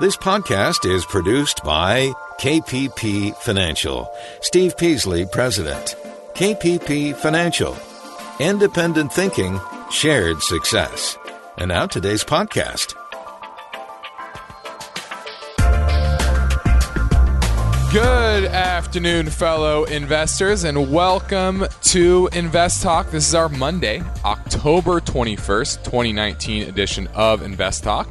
This podcast is produced by KPP Financial. Steve Peasley, President. KPP Financial. Independent thinking, shared success. And now today's podcast. Good afternoon, fellow investors, and welcome to Invest Talk. This is our Monday, October 21st, 2019 edition of Invest Talk.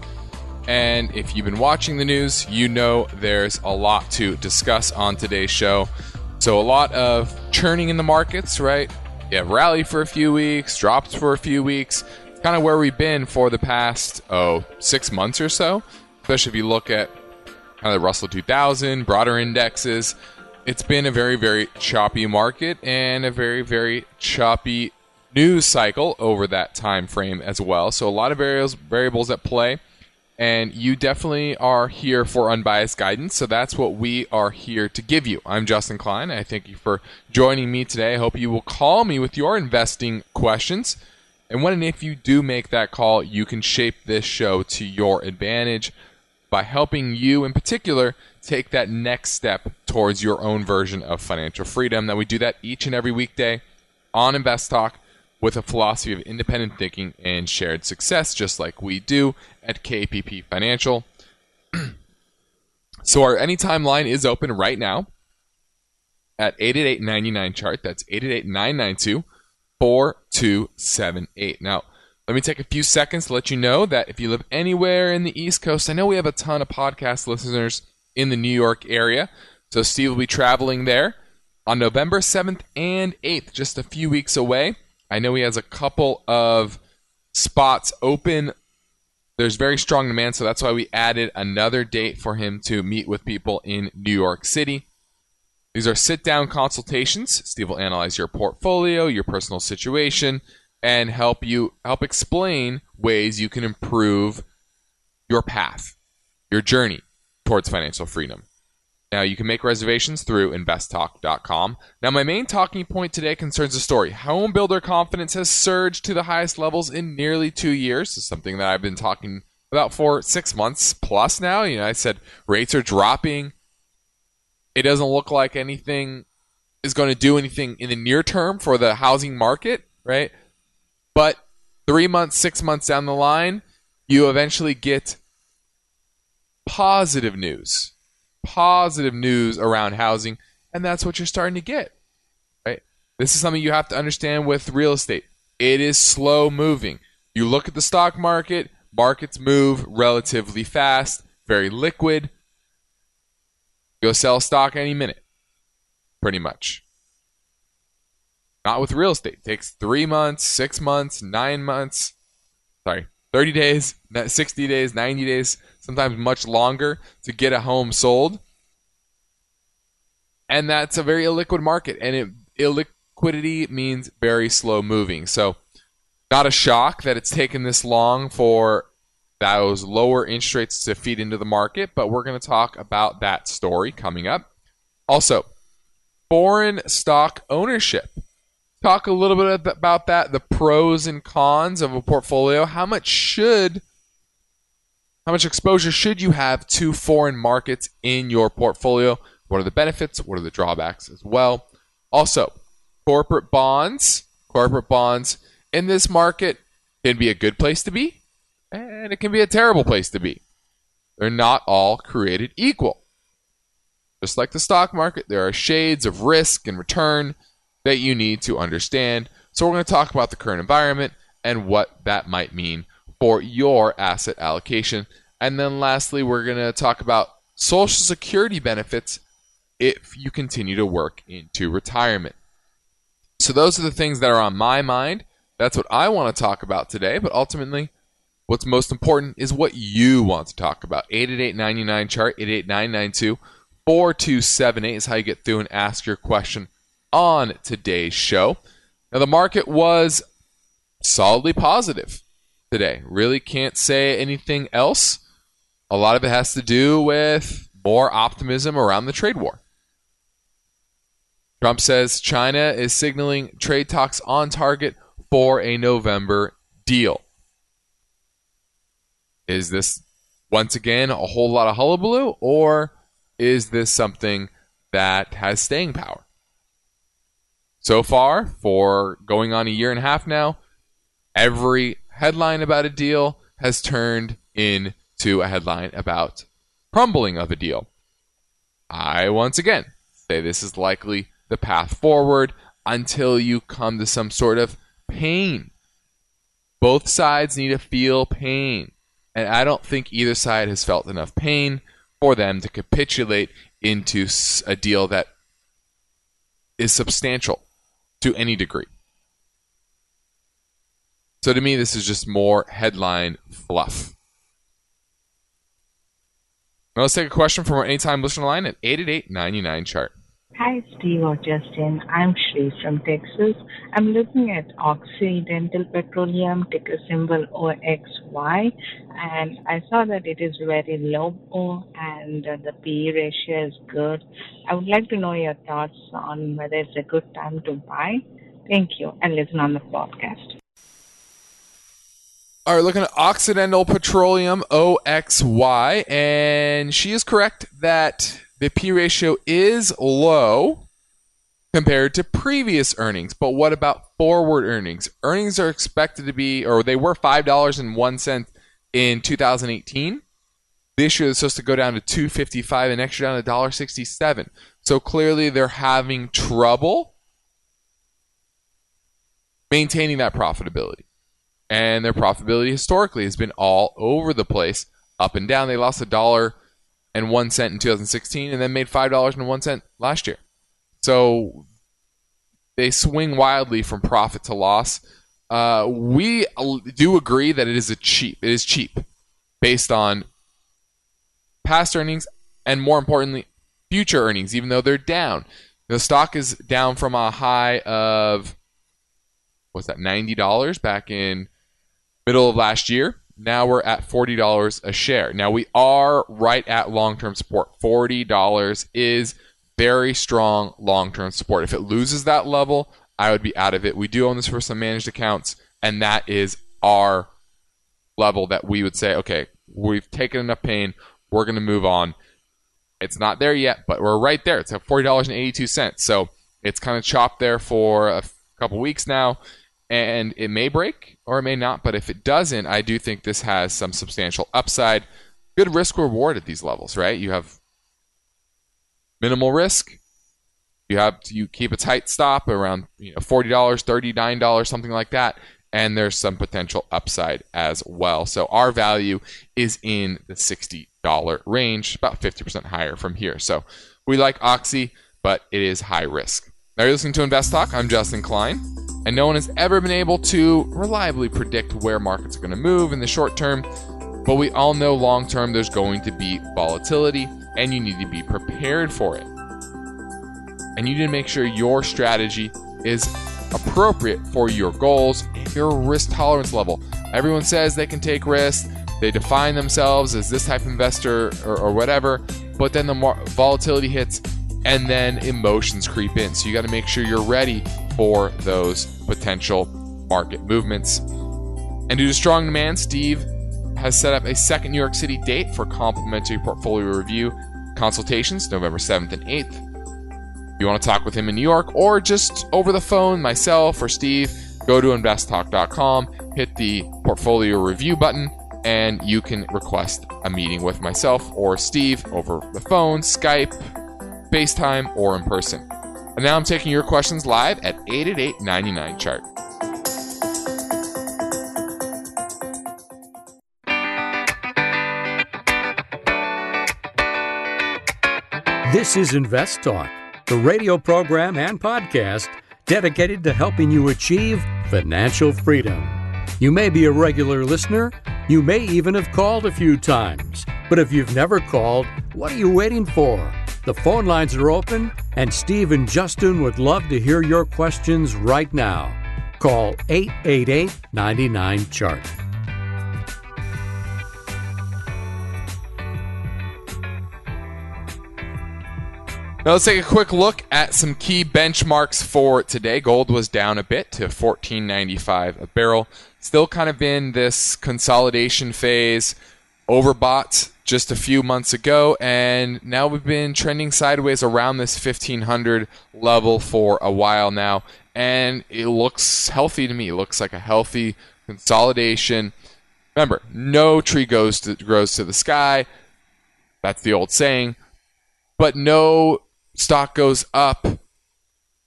And if you've been watching the news, you know there's a lot to discuss on today's show. So, a lot of churning in the markets, right? Yeah, rally for a few weeks, drops for a few weeks. Kind of where we've been for the past, oh, six months or so. Especially if you look at kind of the Russell 2000, broader indexes. It's been a very, very choppy market and a very, very choppy news cycle over that time frame as well. So, a lot of variables, variables at play and you definitely are here for unbiased guidance. So that's what we are here to give you. I'm Justin Klein. I thank you for joining me today. I hope you will call me with your investing questions. And when and if you do make that call, you can shape this show to your advantage by helping you, in particular, take that next step towards your own version of financial freedom. That we do that each and every weekday on Invest Talk with a philosophy of independent thinking and shared success, just like we do at KPP Financial. so our anytime line is open right now at 888 chart. That's 888 992 4278. Now, let me take a few seconds to let you know that if you live anywhere in the East Coast, I know we have a ton of podcast listeners in the New York area. So Steve will be traveling there on November 7th and 8th, just a few weeks away. I know he has a couple of spots open. There's very strong demand, so that's why we added another date for him to meet with people in New York City. These are sit down consultations. Steve will analyze your portfolio, your personal situation, and help you help explain ways you can improve your path, your journey towards financial freedom. Now, you can make reservations through investtalk.com. Now, my main talking point today concerns a story. Home builder confidence has surged to the highest levels in nearly two years. This is something that I've been talking about for six months plus now. You know, I said rates are dropping. It doesn't look like anything is going to do anything in the near term for the housing market, right? But three months, six months down the line, you eventually get positive news positive news around housing, and that's what you're starting to get. Right? This is something you have to understand with real estate. It is slow moving. You look at the stock market, markets move relatively fast, very liquid. Go sell stock any minute, pretty much. Not with real estate. It takes three months, six months, nine months. Sorry, 30 days, 60 days, 90 days, sometimes much longer to get a home sold. And that's a very illiquid market. And it, illiquidity means very slow moving. So, not a shock that it's taken this long for those lower interest rates to feed into the market, but we're going to talk about that story coming up. Also, foreign stock ownership talk a little bit about that, the pros and cons of a portfolio. How much should how much exposure should you have to foreign markets in your portfolio? What are the benefits? What are the drawbacks as well? Also, corporate bonds. Corporate bonds in this market can be a good place to be, and it can be a terrible place to be. They're not all created equal. Just like the stock market, there are shades of risk and return that you need to understand. So, we're going to talk about the current environment and what that might mean for your asset allocation. And then lastly, we're going to talk about Social Security benefits if you continue to work into retirement. So, those are the things that are on my mind. That's what I want to talk about today. But ultimately, what's most important is what you want to talk about. 888 chart, 88992 4278 is how you get through and ask your question on today's show. Now, the market was solidly positive today. Really can't say anything else. A lot of it has to do with more optimism around the trade war. Trump says China is signaling trade talks on target for a November deal. Is this once again a whole lot of hullabaloo, or is this something that has staying power? So far, for going on a year and a half now, every headline about a deal has turned into a headline about crumbling of a deal. I once again say this is likely the path forward until you come to some sort of pain. Both sides need to feel pain. And I don't think either side has felt enough pain for them to capitulate into a deal that is substantial to any degree. So to me, this is just more headline fluff. Now let's take a question from our anytime listener line at 888 chart. Hi, Steve or Justin. I'm Shri from Texas. I'm looking at Occidental Petroleum, ticker symbol OXY, and I saw that it is very low and uh, the PE ratio is good. I would like to know your thoughts on whether it's a good time to buy. Thank you, and listen on the podcast. All right, looking at Occidental Petroleum, OXY, and she is correct that the P ratio is low compared to previous earnings. But what about forward earnings? Earnings are expected to be, or they were $5.01 in 2018. This year, it's supposed to go down to 255 and next year down to $1.67. So clearly, they're having trouble maintaining that profitability and their profitability historically has been all over the place, up and down. They lost a dollar and one cent in 2016, and then made five dollars and one cent last year. So they swing wildly from profit to loss. Uh, we do agree that it is a cheap. It is cheap, based on past earnings and more importantly, future earnings. Even though they're down, the stock is down from a high of what's that ninety dollars back in middle of last year. Now we're at $40 a share. Now we are right at long term support. $40 is very strong long term support. If it loses that level, I would be out of it. We do own this for some managed accounts, and that is our level that we would say, okay, we've taken enough pain. We're going to move on. It's not there yet, but we're right there. It's at $40.82. So it's kind of chopped there for a couple weeks now and it may break or it may not. But if it doesn't, I do think this has some substantial upside. Good risk reward at these levels, right? You have minimal risk. You have to, you keep a tight stop around you know forty dollars, thirty nine dollars, something like that, and there's some potential upside as well. So our value is in the sixty dollar range, about fifty percent higher from here. So we like Oxy, but it is high risk. Now you're listening to Invest Talk. I'm Justin Klein and no one has ever been able to reliably predict where markets are going to move in the short term. But we all know long term there's going to be volatility, and you need to be prepared for it. And you need to make sure your strategy is appropriate for your goals and your risk tolerance level. Everyone says they can take risks, they define themselves as this type of investor or, or whatever, but then the mar- volatility hits and then emotions creep in. So you got to make sure you're ready for those potential market movements. And due to strong demand, Steve has set up a second New York City date for complimentary portfolio review consultations, November 7th and 8th. If you want to talk with him in New York or just over the phone, myself or Steve, go to investtalk.com, hit the portfolio review button, and you can request a meeting with myself or Steve over the phone, Skype, FaceTime, or in person. And now I'm taking your questions live at 888 chart. This is Invest Talk, the radio program and podcast dedicated to helping you achieve financial freedom. You may be a regular listener, you may even have called a few times, but if you've never called, what are you waiting for? The phone lines are open, and Steve and Justin would love to hear your questions right now. Call 888 99 Chart. Now let's take a quick look at some key benchmarks for today. Gold was down a bit to 14.95 a barrel. Still kind of in this consolidation phase overbought just a few months ago, and now we've been trending sideways around this 1500 level for a while now, and it looks healthy to me. It looks like a healthy consolidation. Remember, no tree goes to, grows to the sky. That's the old saying. But no stock goes up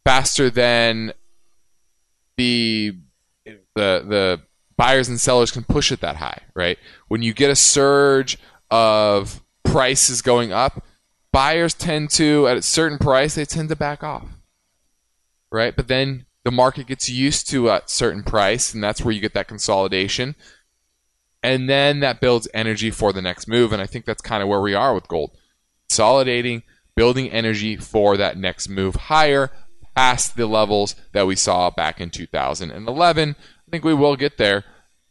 faster than the the the buyers and sellers can push it that high, right? When you get a surge of prices going up, buyers tend to at a certain price they tend to back off. Right? But then the market gets used to a certain price and that's where you get that consolidation. And then that builds energy for the next move and I think that's kind of where we are with gold. Consolidating, building energy for that next move higher past the levels that we saw back in 2011. I think we will get there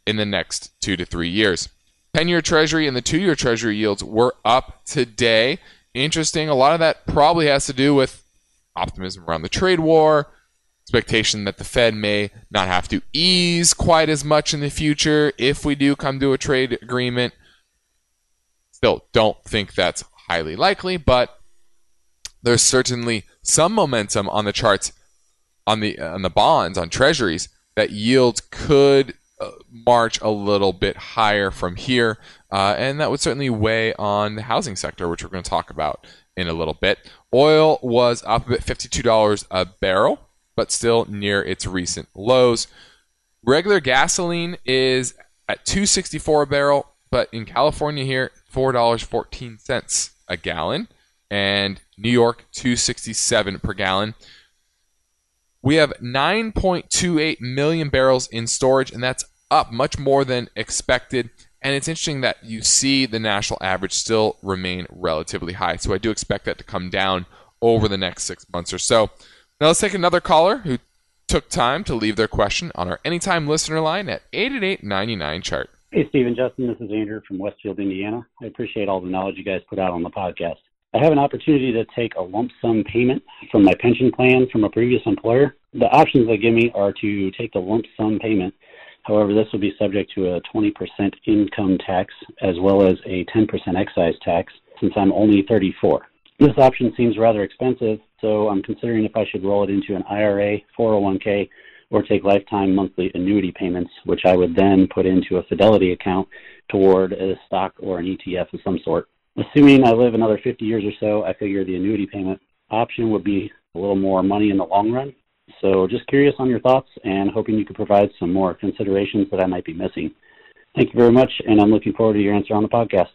in the next 2 to 3 years. 10 year treasury and the 2 year treasury yields were up today. Interesting. A lot of that probably has to do with optimism around the trade war, expectation that the Fed may not have to ease quite as much in the future if we do come to a trade agreement. Still, don't think that's highly likely, but there's certainly some momentum on the charts on the on the bonds on treasuries that yields could march a little bit higher from here, uh, and that would certainly weigh on the housing sector, which we're going to talk about in a little bit. Oil was up a bit, $52 a barrel, but still near its recent lows. Regular gasoline is at 264 a barrel, but in California here, $4.14 a gallon, and New York 267 per gallon. We have 9.28 million barrels in storage, and that's up much more than expected. And it's interesting that you see the national average still remain relatively high. So I do expect that to come down over the next six months or so. Now let's take another caller who took time to leave their question on our anytime listener line at 888 chart. Hey, Stephen Justin. This is Andrew from Westfield, Indiana. I appreciate all the knowledge you guys put out on the podcast. I have an opportunity to take a lump sum payment from my pension plan from a previous employer. The options they give me are to take the lump sum payment. However, this will be subject to a 20% income tax as well as a 10% excise tax since I'm only 34. This option seems rather expensive, so I'm considering if I should roll it into an IRA, 401k, or take lifetime monthly annuity payments, which I would then put into a Fidelity account toward a stock or an ETF of some sort. Assuming I live another 50 years or so, I figure the annuity payment option would be a little more money in the long run. So just curious on your thoughts and hoping you could provide some more considerations that I might be missing. Thank you very much, and I'm looking forward to your answer on the podcast.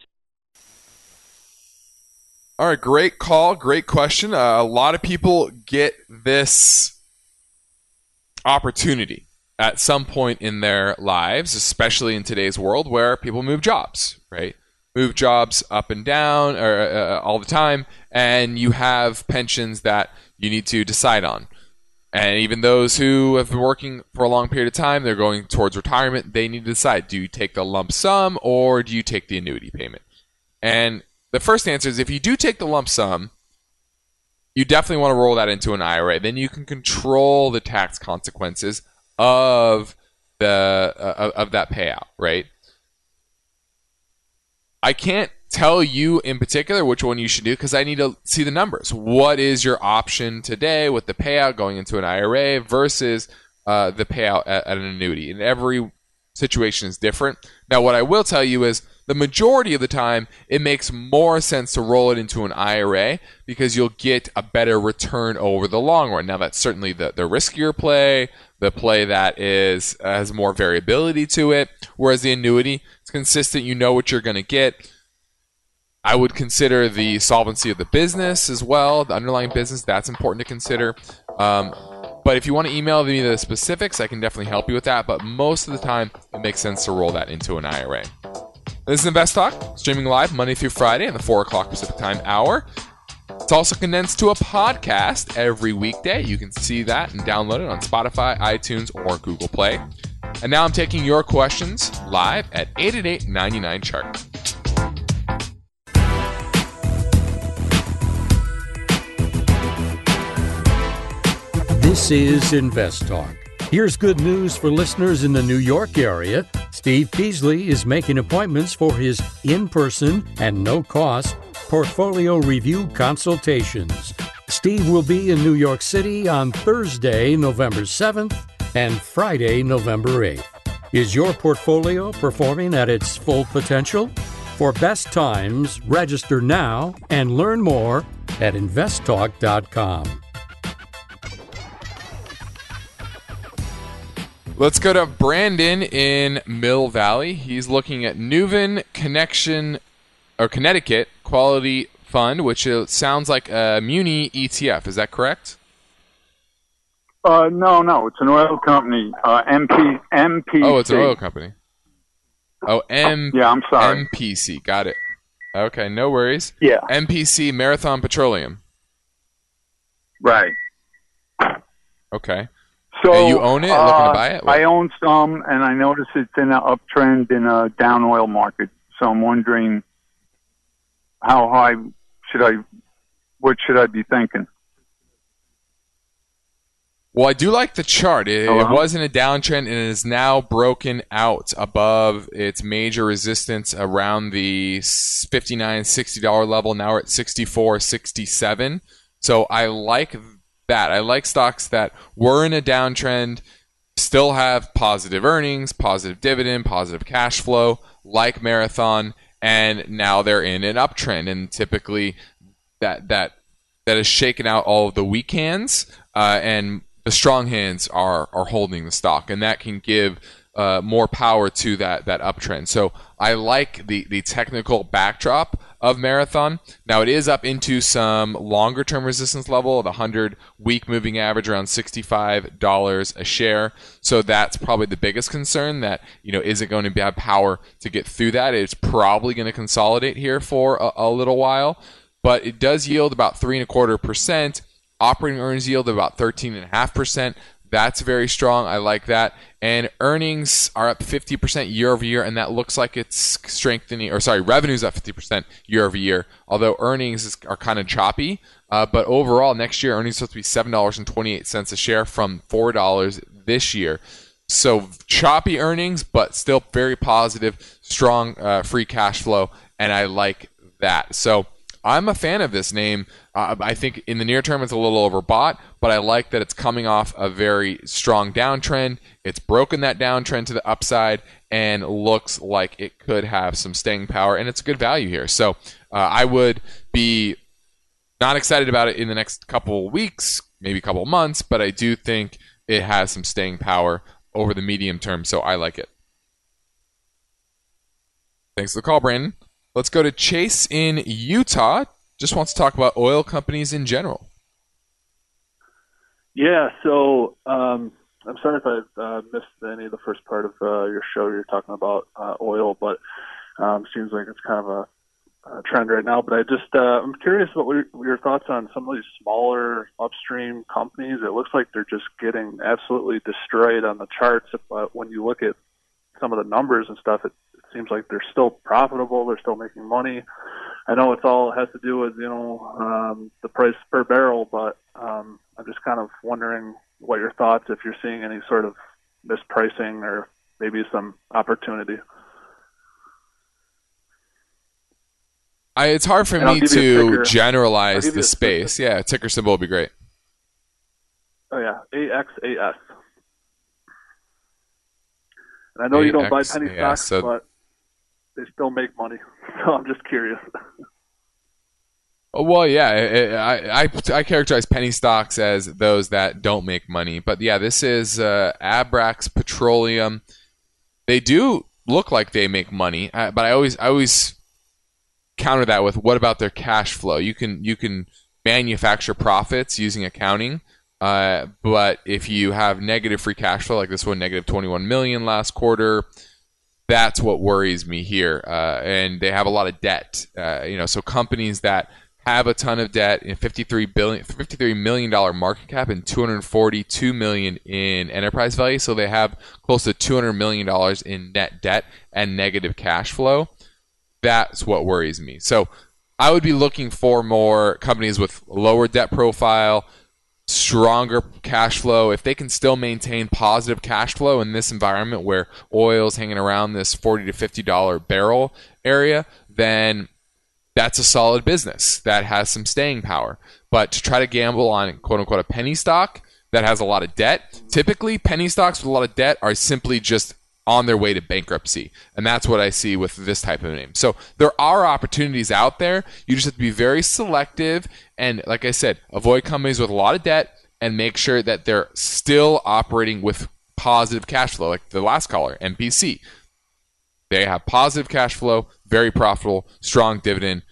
All right, great call, great question. Uh, a lot of people get this opportunity at some point in their lives, especially in today's world where people move jobs, right? Move jobs up and down or, uh, all the time, and you have pensions that you need to decide on. And even those who have been working for a long period of time, they're going towards retirement, they need to decide do you take the lump sum or do you take the annuity payment? And the first answer is if you do take the lump sum, you definitely want to roll that into an IRA. Then you can control the tax consequences of the uh, of that payout, right? I can't tell you in particular which one you should do because I need to see the numbers. What is your option today with the payout going into an IRA versus uh, the payout at, at an annuity? And every situation is different. Now, what I will tell you is the majority of the time, it makes more sense to roll it into an IRA because you'll get a better return over the long run. Now, that's certainly the, the riskier play, the play that is has more variability to it, whereas the annuity, it's consistent. You know what you're going to get I would consider the solvency of the business as well, the underlying business. That's important to consider. Um, but if you want to email me the specifics, I can definitely help you with that. But most of the time, it makes sense to roll that into an IRA. This is Invest Talk, streaming live Monday through Friday in the 4 o'clock Pacific Time hour. It's also condensed to a podcast every weekday. You can see that and download it on Spotify, iTunes, or Google Play. And now I'm taking your questions live at 888 99 Chart. This is Invest Talk. Here's good news for listeners in the New York area. Steve Peasley is making appointments for his in person and no cost portfolio review consultations. Steve will be in New York City on Thursday, November 7th and Friday, November 8th. Is your portfolio performing at its full potential? For best times, register now and learn more at investtalk.com. Let's go to Brandon in Mill Valley. He's looking at Nuveen Connection or Connecticut Quality Fund, which sounds like a Muni ETF. Is that correct? Uh, no, no, it's an oil company. Uh, MP, MPC. Oh, it's an oil company. Oh, M. Yeah, I'm sorry. MPC. Got it. Okay, no worries. Yeah. MPC Marathon Petroleum. Right. Okay. So And you own it? Uh, Looking to buy it? What? I own some, and I notice it's in an uptrend in a down oil market. So I'm wondering how high should I? What should I be thinking? Well, I do like the chart. It, it was in a downtrend and it is now broken out above its major resistance around the $59, $60 level. Now we're at 64 67 So I like that. I like stocks that were in a downtrend, still have positive earnings, positive dividend, positive cash flow, like Marathon, and now they're in an uptrend. And typically, that that that has shaken out all of the weak hands, uh, and the strong hands are are holding the stock, and that can give uh, more power to that that uptrend. So I like the the technical backdrop of marathon. Now it is up into some longer term resistance level, of the 100 week moving average around $65 a share. So that's probably the biggest concern that, you know, is it going to have power to get through that? It's probably going to consolidate here for a, a little while, but it does yield about three and a quarter percent. Operating earnings yield about 13.5%. That's very strong. I like that. And earnings are up 50% year over year, and that looks like it's strengthening, or sorry, revenues up 50% year over year, although earnings is, are kind of choppy. Uh, but overall, next year, earnings supposed to be $7.28 a share from $4 this year. So choppy earnings, but still very positive, strong uh, free cash flow, and I like that. So I'm a fan of this name. Uh, I think in the near term it's a little overbought, but I like that it's coming off a very strong downtrend. It's broken that downtrend to the upside and looks like it could have some staying power, and it's a good value here. So uh, I would be not excited about it in the next couple weeks, maybe a couple months, but I do think it has some staying power over the medium term, so I like it. Thanks for the call, Brandon. Let's go to Chase in Utah. Just wants to talk about oil companies in general. Yeah, so um, I'm sorry if I uh, missed any of the first part of uh, your show. You're talking about uh, oil, but um, seems like it's kind of a, trend right now. But I just uh, I'm curious what were your, thoughts on some of these smaller upstream companies. It looks like they're just getting absolutely destroyed on the charts. But when you look at some of the numbers and stuff, it seems like they're still profitable. They're still making money. I know it's all has to do with you know um, the price per barrel, but um, I'm just kind of wondering what your thoughts if you're seeing any sort of mispricing or maybe some opportunity. I, it's hard for And me give you a to generalize the space. Yeah, ticker symbol would be great. Oh yeah, AXAS. And I know you don't buy penny AXAS, stocks, so- but they still make money. So I'm just curious. Well, yeah, I, I, I characterize penny stocks as those that don't make money. But yeah, this is uh, Abrax Petroleum. They do look like they make money, uh, but I always I always counter that with what about their cash flow? You can you can manufacture profits using accounting, uh, but if you have negative free cash flow like this one, negative 21 million last quarter, that's what worries me here. Uh, and they have a lot of debt. Uh, you know, so companies that have a ton of debt in 53 billion, 53 million dollar market cap and 242 million in enterprise value. So they have close to 200 million dollars in net debt and negative cash flow. That's what worries me. So I would be looking for more companies with lower debt profile, stronger cash flow, if they can still maintain positive cash flow in this environment where oil's hanging around this 40 to 50 dollar barrel area, then that's a solid business that has some staying power. But to try to gamble on quote unquote a penny stock that has a lot of debt, typically penny stocks with a lot of debt are simply just on their way to bankruptcy. And that's what I see with this type of name. So there are opportunities out there. You just have to be very selective and, like I said, avoid companies with a lot of debt and make sure that they're still operating with positive cash flow, like the last caller, MPC. They have positive cash flow, very profitable, strong dividend.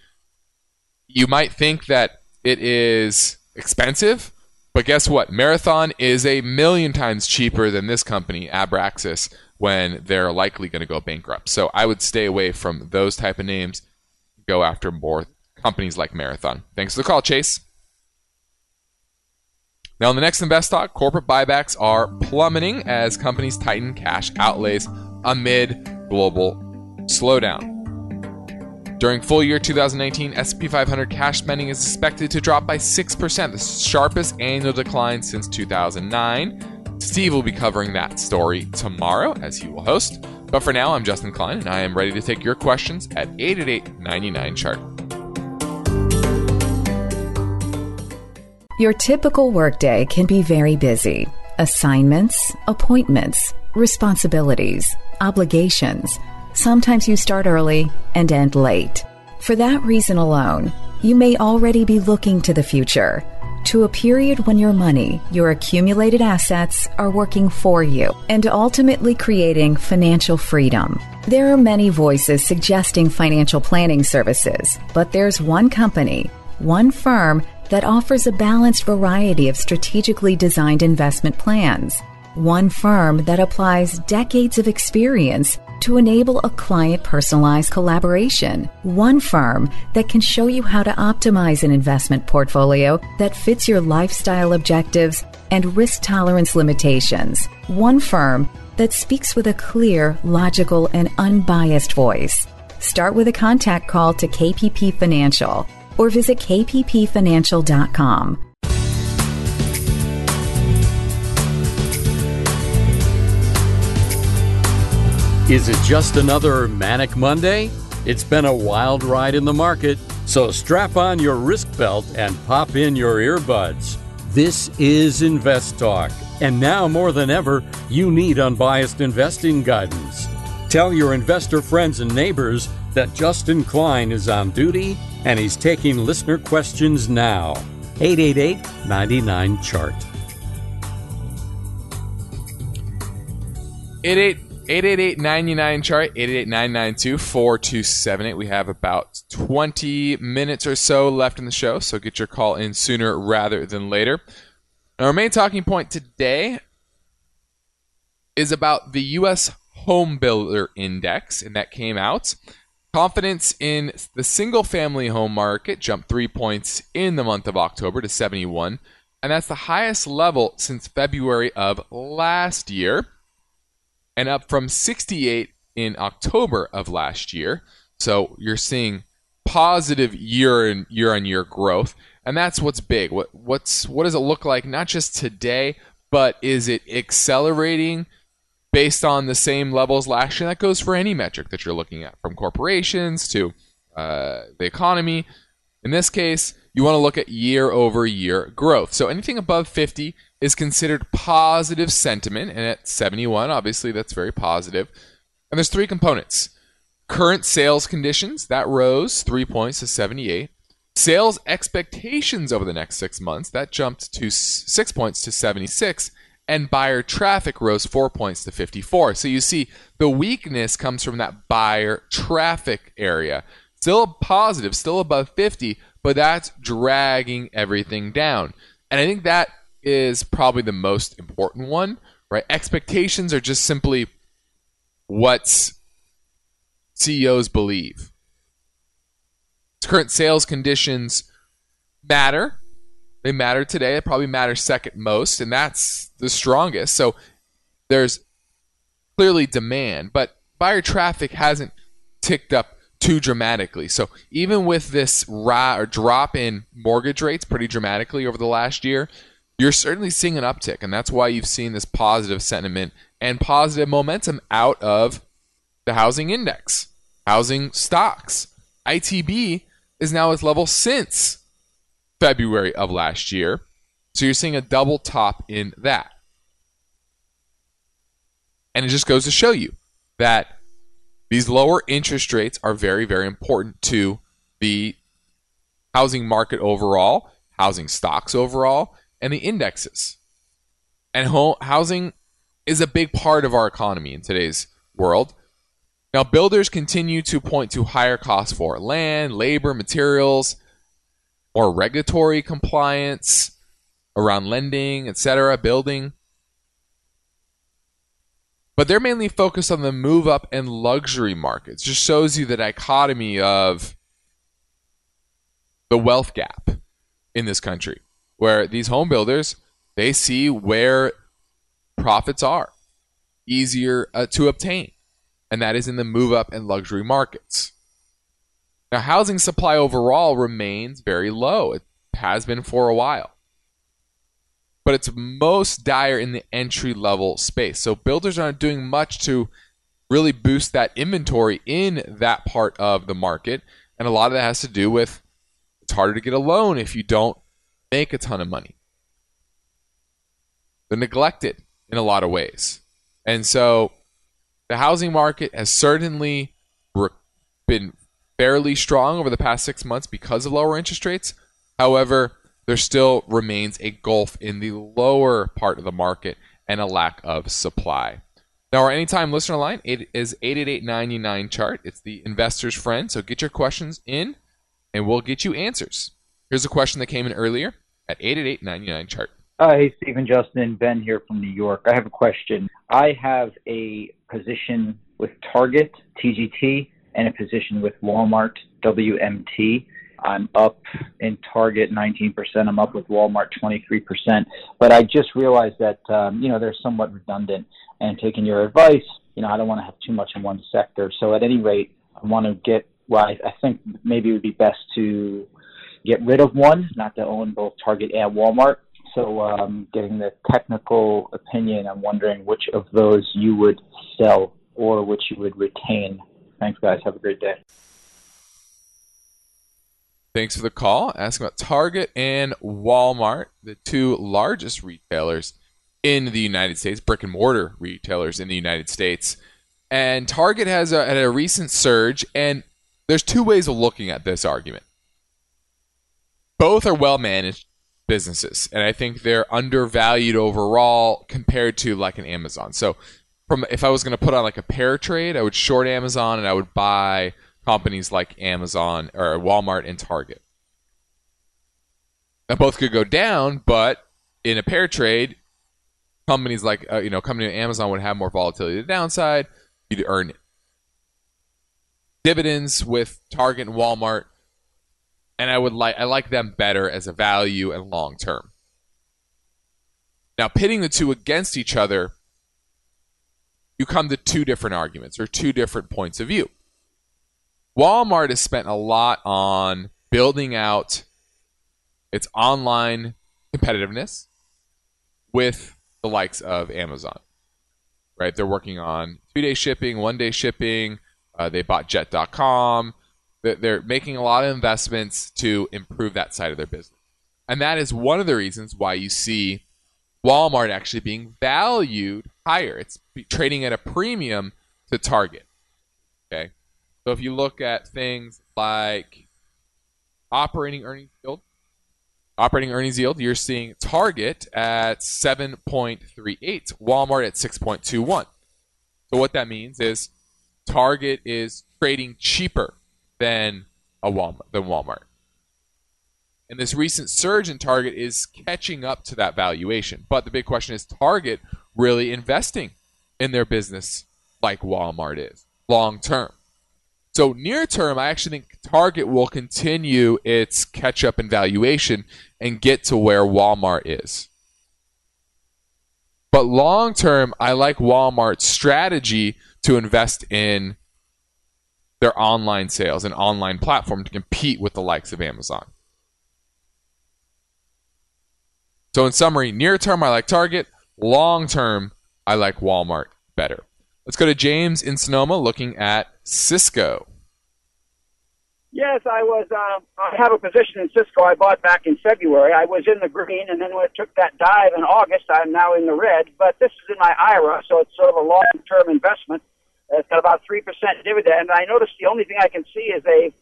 You might think that it is expensive, but guess what? Marathon is a million times cheaper than this company, Abraxas when they're likely going to go bankrupt. So I would stay away from those type of names. Go after more companies like Marathon. Thanks for the call, Chase. Now, in the next Invest Talk, corporate buybacks are plummeting as companies tighten cash outlays amid global slowdown. During full year 2019, S&P 500 cash spending is expected to drop by 6%, the sharpest annual decline since 2009. Steve will be covering that story tomorrow as he will host. But for now, I'm Justin Klein and I am ready to take your questions at 888 99 chart. Your typical workday can be very busy. Assignments, appointments, responsibilities, obligations. Sometimes you start early and end late. For that reason alone, you may already be looking to the future to a period when your money, your accumulated assets, are working for you and ultimately creating financial freedom. There are many voices suggesting financial planning services, but there's one company, one firm that offers a balanced variety of strategically designed investment plans. One firm that applies decades of experience to enable a client personalized collaboration. One firm that can show you how to optimize an investment portfolio that fits your lifestyle objectives and risk tolerance limitations. One firm that speaks with a clear, logical, and unbiased voice. Start with a contact call to KPP Financial or visit kppfinancial.com. Is it just another manic Monday? It's been a wild ride in the market, so strap on your wrist belt and pop in your earbuds. This is Invest Talk, and now more than ever, you need unbiased investing guidance. Tell your investor friends and neighbors that Justin Klein is on duty and he's taking listener questions now. 888 99 Chart. 88 888-99 chart 888-992-4278 we have about 20 minutes or so left in the show so get your call in sooner rather than later. Our main talking point today is about the us home builder index and that came out. Confidence in the single family home market jumped three points in the month of october to 71 and that's the highest level since february of last year and up from 68 in October of last year. So you're seeing positive year and year on year growth, and that's what's big. What what's what does it look like not just today, but is it accelerating based on the same levels last year? That goes for any metric that you're looking at, from corporations to uh, the economy. In this case, you want to look at year over year growth. So anything above 50 is considered positive sentiment, and at 71, obviously that's very positive. And there's three components. Current sales conditions, that rose three points to 78. Sales expectations over the next six months, that jumped to six points to 76. And buyer traffic rose four points to 54. So you see, the weakness comes from that buyer traffic area. Still positive, still above 50, but that's dragging everything down. And I think that is probably the most important one, right? Expectations are just simply what CEOs believe. Current sales conditions matter. They matter today. They probably matter second most, and that's the strongest. So there's clearly demand, but buyer traffic hasn't ticked up too dramatically. So even with this ra- drop in mortgage rates pretty dramatically over the last year, you're certainly seeing an uptick, and that's why you've seen this positive sentiment and positive momentum out of the housing index, housing stocks. ITB is now its level since February of last year. So you're seeing a double top in that. And it just goes to show you that these lower interest rates are very, very important to the housing market overall, housing stocks overall, and the indexes. And home, housing is a big part of our economy in today's world. Now, builders continue to point to higher costs for land, labor, materials, or regulatory compliance around lending, etc., building. But they're mainly focused on the move up and luxury markets. Just shows you the dichotomy of the wealth gap in this country, where these home builders they see where profits are easier uh, to obtain, and that is in the move up and luxury markets. Now, housing supply overall remains very low. It has been for a while. But it's most dire in the entry level space. So builders aren't doing much to really boost that inventory in that part of the market. And a lot of that has to do with it's harder to get a loan if you don't make a ton of money. They're neglected in a lot of ways. And so the housing market has certainly been fairly strong over the past six months because of lower interest rates. However, there still remains a gulf in the lower part of the market and a lack of supply. Now, our anytime listener line it is 888 chart. It's the investor's friend. So get your questions in and we'll get you answers. Here's a question that came in earlier at 888 chart. Uh, hey, Stephen, Justin, Ben here from New York. I have a question. I have a position with Target, TGT, and a position with Walmart, WMT. I'm up in Target 19%. I'm up with Walmart 23%. But I just realized that, um, you know, they're somewhat redundant. And taking your advice, you know, I don't want to have too much in one sector. So at any rate, I want to get, well, I, I think maybe it would be best to get rid of one, not to own both Target and Walmart. So um, getting the technical opinion, I'm wondering which of those you would sell or which you would retain Thanks, guys. Have a great day. Thanks for the call. Asking about Target and Walmart, the two largest retailers in the United States, brick and mortar retailers in the United States. And Target has a, had a recent surge, and there's two ways of looking at this argument. Both are well managed businesses, and I think they're undervalued overall compared to like an Amazon. So from if I was going to put on like a pair trade, I would short Amazon and I would buy companies like Amazon or Walmart and Target. Now both could go down, but in a pair trade, companies like uh, you know, company Amazon would have more volatility to the downside. You'd earn dividends with Target and Walmart, and I would like I like them better as a value and long term. Now pitting the two against each other you come to two different arguments or two different points of view. Walmart has spent a lot on building out its online competitiveness with the likes of Amazon. Right? They're working on two day shipping, one day shipping. Uh, they bought jet.com. They're making a lot of investments to improve that side of their business. And that is one of the reasons why you see Walmart actually being valued higher. It's trading at a premium to Target. Okay. So if you look at things like operating earnings yield, operating earnings yield, you're seeing Target at 7.38, Walmart at 6.21. So what that means is Target is trading cheaper than a Walmart than Walmart. And this recent surge in Target is catching up to that valuation. But the big question is Target really investing in their business like Walmart is long term. So near term, I actually think Target will continue its catch up in valuation and get to where Walmart is. But long term, I like Walmart's strategy to invest in their online sales and online platform to compete with the likes of Amazon. So, in summary, near term, I like Target. Long term, I like Walmart better. Let's go to James in Sonoma looking at Cisco. Yes, I was. Uh, I have a position in Cisco I bought back in February. I was in the green, and then when it took that dive in August, I'm now in the red. But this is in my IRA, so it's sort of a long-term investment. It's got about three percent dividend. And I noticed the only thing I can see is they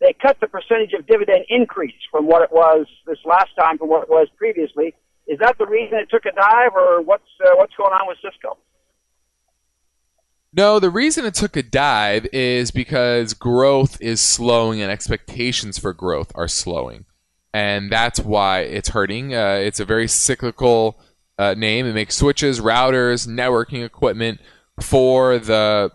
they cut the percentage of dividend increase from what it was this last time from what it was previously. Is that the reason it took a dive, or what's uh, what's going on with Cisco? No, the reason it took a dive is because growth is slowing and expectations for growth are slowing. And that's why it's hurting. Uh, it's a very cyclical uh, name. It makes switches, routers, networking equipment for the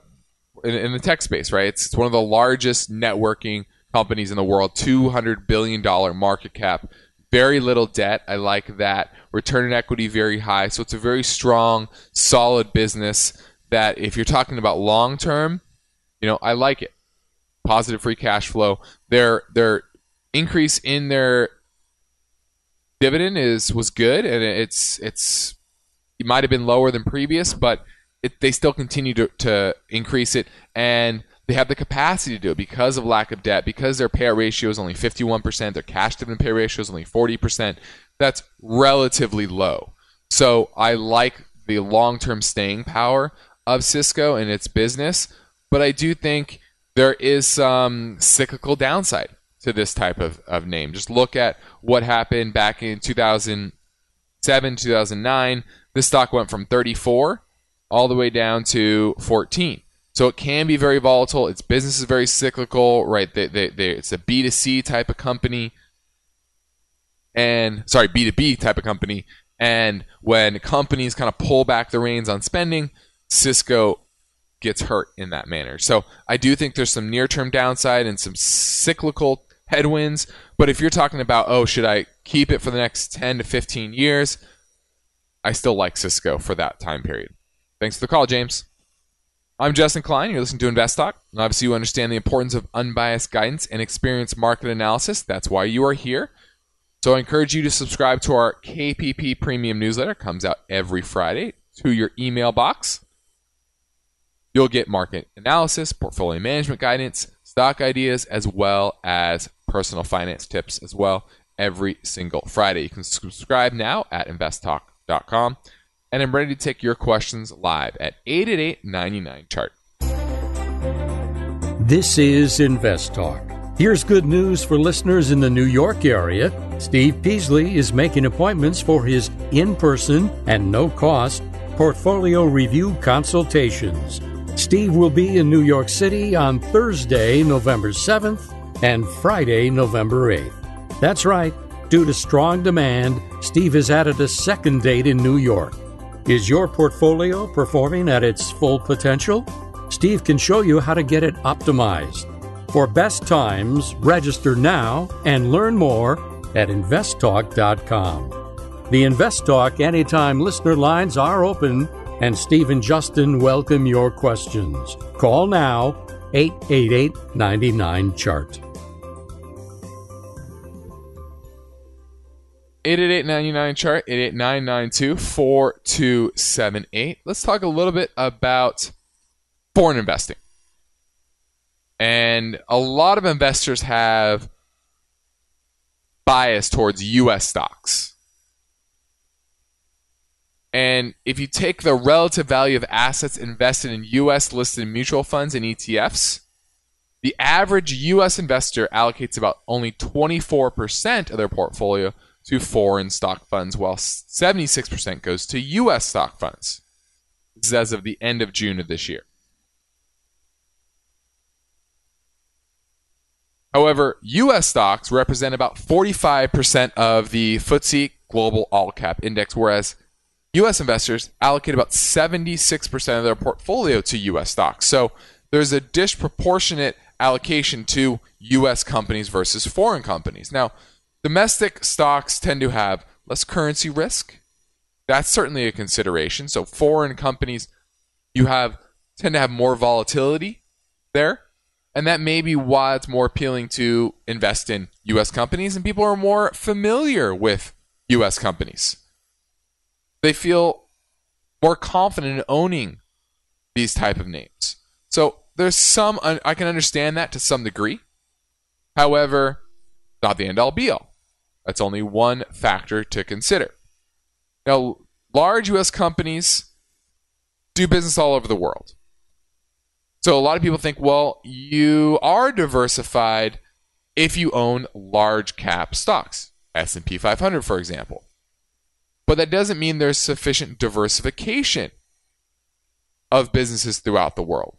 in, in, the tech space, right? It's, it's one of the largest networking companies in the world, $200 billion market cap, very little debt. I like that. Return on equity very high. So it's a very strong, solid business that if you're talking about long term, you know, I like it. Positive free cash flow. Their their increase in their dividend is was good, and it's it's it might have been lower than previous, but it, they still continue to, to increase it, and they have the capacity to do it because of lack of debt, because their payout ratio is only 51%, their cash dividend pay ratio is only 40%. That's relatively low. So I like the long term staying power of Cisco and its business, but I do think there is some cyclical downside to this type of, of name. Just look at what happened back in 2007, 2009. This stock went from 34 all the way down to 14. So it can be very volatile. Its business is very cyclical, right? They, they, they, it's a B2C type of company. And, sorry, B2B type of company. And when companies kind of pull back the reins on spending, Cisco gets hurt in that manner. So I do think there's some near term downside and some cyclical headwinds. But if you're talking about, oh, should I keep it for the next 10 to 15 years? I still like Cisco for that time period. Thanks for the call, James. I'm Justin Klein. You're listening to Invest Talk. And obviously, you understand the importance of unbiased guidance and experienced market analysis. That's why you are here. So I encourage you to subscribe to our KPP Premium newsletter. It comes out every Friday to your email box. You'll get market analysis, portfolio management guidance, stock ideas, as well as personal finance tips as well every single Friday. You can subscribe now at investtalk.com. And I'm ready to take your questions live at 888 chart. This is Invest Talk. Here's good news for listeners in the New York area. Steve Peasley is making appointments for his in person and no cost portfolio review consultations. Steve will be in New York City on Thursday, November 7th and Friday, November 8th. That's right, due to strong demand, Steve has added a second date in New York. Is your portfolio performing at its full potential? Steve can show you how to get it optimized. For best times, register now and learn more at investtalk.com. The Invest Talk Anytime listener lines are open and Steve and Justin welcome your questions. Call now 888 99 Chart. 888 chart 88992 Let's talk a little bit about foreign investing. And a lot of investors have bias towards US stocks. And if you take the relative value of assets invested in US listed mutual funds and ETFs, the average US investor allocates about only 24% of their portfolio to foreign stock funds, while 76% goes to US stock funds. This is as of the end of June of this year. However, US stocks represent about 45% of the FTSE Global All Cap Index, whereas US investors allocate about 76% of their portfolio to US stocks. So there's a disproportionate allocation to US companies versus foreign companies. Now, domestic stocks tend to have less currency risk. That's certainly a consideration. So foreign companies you have tend to have more volatility there. And that may be why it's more appealing to invest in US companies and people are more familiar with US companies. they feel more confident in owning these type of names. So there's some I can understand that to some degree. However, not the end all be all. That's only one factor to consider. Now, large US companies do business all over the world. So a lot of people think, well, you are diversified if you own large cap stocks, S&P 500 for example. But that doesn't mean there's sufficient diversification of businesses throughout the world.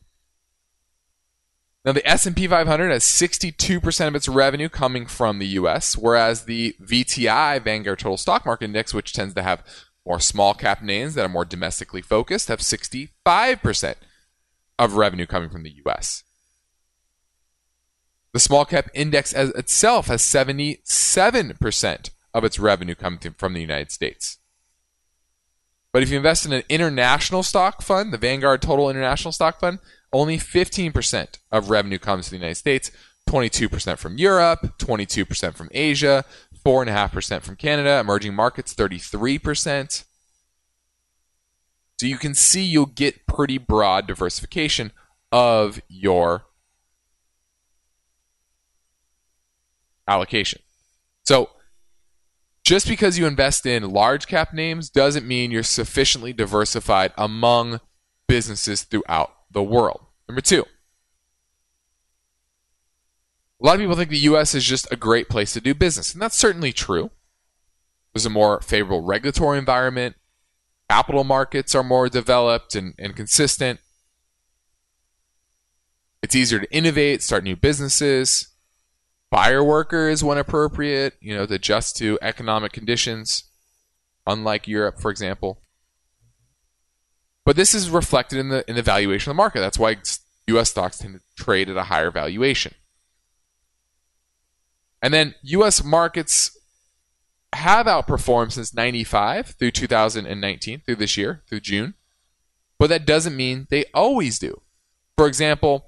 Now the S&P 500 has 62% of its revenue coming from the US, whereas the VTI Vanguard Total Stock Market Index, which tends to have more small cap names that are more domestically focused, have 65% of revenue coming from the US. The small cap index as itself has 77% of its revenue coming from the United States. But if you invest in an international stock fund, the Vanguard Total International Stock Fund, only 15% of revenue comes to the United States, 22% from Europe, 22% from Asia, 4.5% from Canada, emerging markets 33%. So you can see you'll get pretty broad diversification of your allocation. So just because you invest in large cap names doesn't mean you're sufficiently diversified among businesses throughout the world. Number two, a lot of people think the US is just a great place to do business, and that's certainly true. There's a more favorable regulatory environment, capital markets are more developed and, and consistent. It's easier to innovate, start new businesses. Fire workers, when appropriate, you know, to adjust to economic conditions, unlike Europe, for example. But this is reflected in the in the valuation of the market. That's why U.S. stocks tend to trade at a higher valuation. And then U.S. markets have outperformed since 95 through 2019, through this year, through June. But that doesn't mean they always do. For example,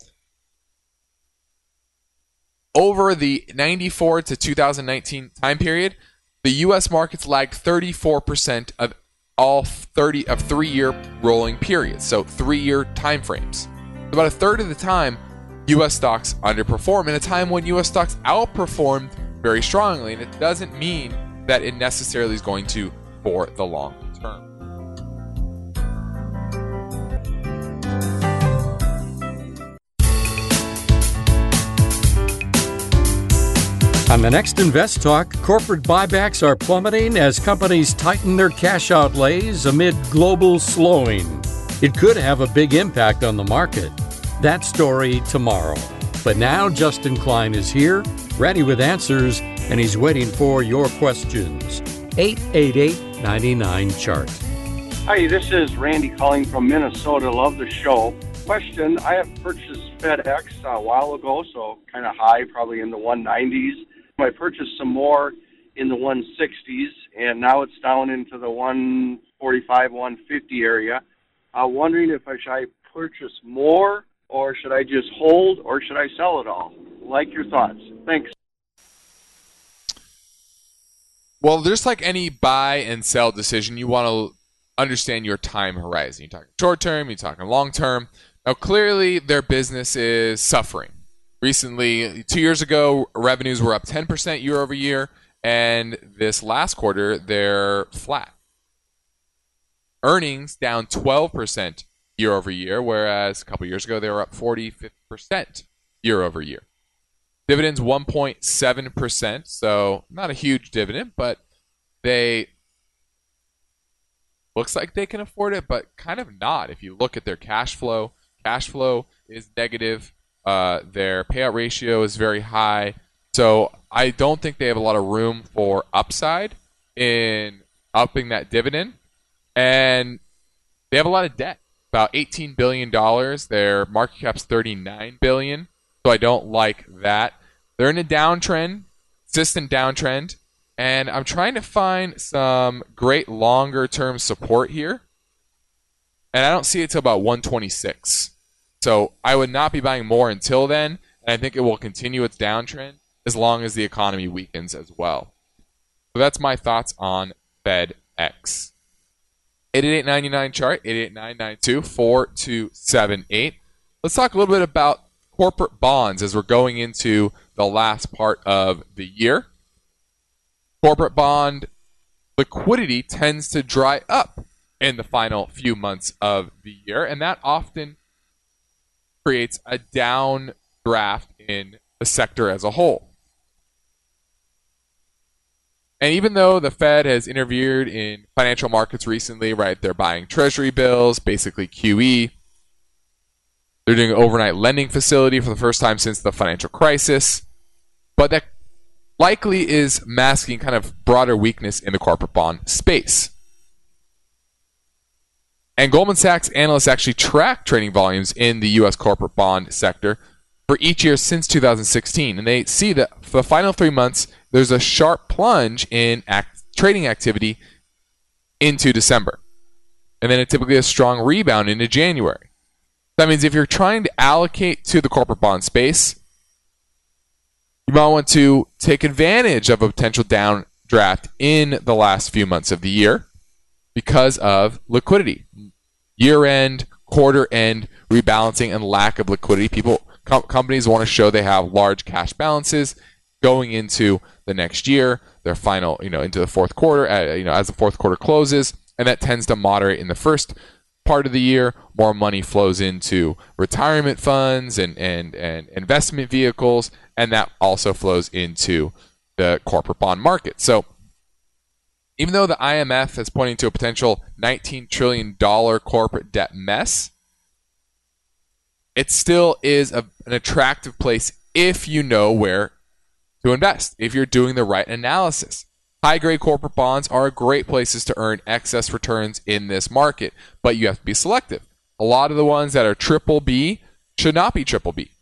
over the 94 to 2019 time period, the US markets lagged 34% of all 30 of 3-year rolling periods, so 3-year time frames. About a third of the time, US stocks underperform in a time when US stocks outperformed very strongly, and it doesn't mean that it necessarily is going to for the long On the next Invest Talk, corporate buybacks are plummeting as companies tighten their cash outlays amid global slowing. It could have a big impact on the market. That story tomorrow. But now Justin Klein is here, ready with answers, and he's waiting for your questions. 888 99 Chart. Hi, this is Randy calling from Minnesota. Love the show. Question I have purchased FedEx a while ago, so kind of high, probably in the 190s. I purchased some more in the 160s, and now it's down into the 145, 150 area. I'm wondering if I should purchase more, or should I just hold, or should I sell it all? Like your thoughts. Thanks. Well, just like any buy and sell decision, you want to understand your time horizon. You're talking short term, you're talking long term. Now, clearly, their business is suffering recently, two years ago, revenues were up 10% year over year, and this last quarter, they're flat. Earnings down 12% year over year, whereas a couple years ago, they were up 40, 50% year over year. Dividends 1.7%, so not a huge dividend, but they looks like they can afford it, but kind of not. If you look at their cash flow, cash flow is negative uh, their payout ratio is very high. So I don't think they have a lot of room for upside in upping that dividend. And they have a lot of debt, about $18 billion. Their market cap's 39 billion. So I don't like that. They're in a downtrend, consistent downtrend. And I'm trying to find some great longer term support here. And I don't see it till about 126. So I would not be buying more until then, and I think it will continue its downtrend as long as the economy weakens as well. So that's my thoughts on FedEx. 888-99 chart 888-992-4278. Let's talk a little bit about corporate bonds as we're going into the last part of the year. Corporate bond liquidity tends to dry up in the final few months of the year, and that often creates a downdraft in the sector as a whole. And even though the Fed has interfered in financial markets recently, right, they're buying treasury bills, basically QE. They're doing an overnight lending facility for the first time since the financial crisis. But that likely is masking kind of broader weakness in the corporate bond space. And Goldman Sachs analysts actually track trading volumes in the U.S. corporate bond sector for each year since 2016. And they see that for the final three months, there's a sharp plunge in act- trading activity into December. And then a typically a strong rebound into January. That means if you're trying to allocate to the corporate bond space, you might want to take advantage of a potential downdraft in the last few months of the year because of liquidity. Year end, quarter end rebalancing, and lack of liquidity. People com- companies want to show they have large cash balances going into the next year, their final, you know, into the fourth quarter, uh, you know, as the fourth quarter closes, and that tends to moderate in the first part of the year. More money flows into retirement funds and and and investment vehicles, and that also flows into the corporate bond market. So. Even though the IMF is pointing to a potential $19 trillion corporate debt mess, it still is a, an attractive place if you know where to invest, if you're doing the right analysis. High grade corporate bonds are great places to earn excess returns in this market, but you have to be selective. A lot of the ones that are triple B should not be triple B.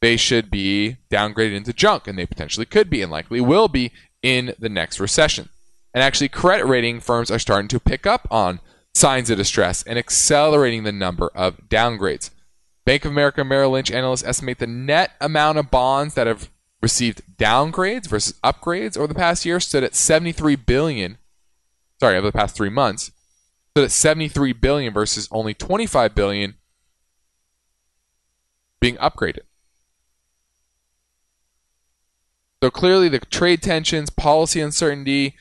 They should be downgraded into junk, and they potentially could be and likely will be in the next recession. And actually, credit rating firms are starting to pick up on signs of distress and accelerating the number of downgrades. Bank of America Merrill Lynch analysts estimate the net amount of bonds that have received downgrades versus upgrades over the past year stood at 73 billion. Sorry, over the past three months, stood at 73 billion versus only 25 billion being upgraded. So clearly, the trade tensions, policy uncertainty,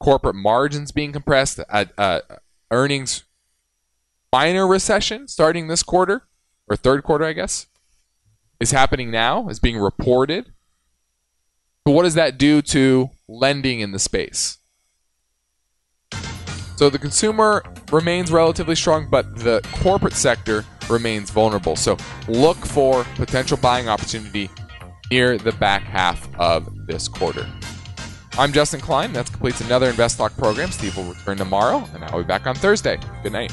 corporate margins being compressed, uh, uh, earnings minor recession starting this quarter or third quarter, I guess, is happening now, is being reported. But what does that do to lending in the space? So the consumer remains relatively strong, but the corporate sector remains vulnerable. So look for potential buying opportunity near the back half of this quarter. I'm Justin Klein. That completes another Invest Talk program. Steve will return tomorrow, and I'll be back on Thursday. Good night.